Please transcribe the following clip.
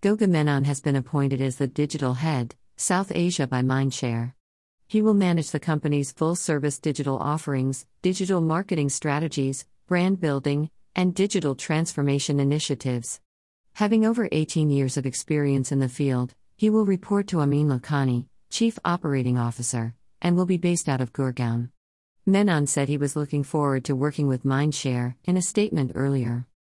Goga Menon has been appointed as the digital head, South Asia by Mindshare. He will manage the company's full service digital offerings, digital marketing strategies, brand building, and digital transformation initiatives. Having over 18 years of experience in the field, he will report to Amin Lakhani, Chief Operating Officer, and will be based out of Gurgaon. Menon said he was looking forward to working with Mindshare in a statement earlier.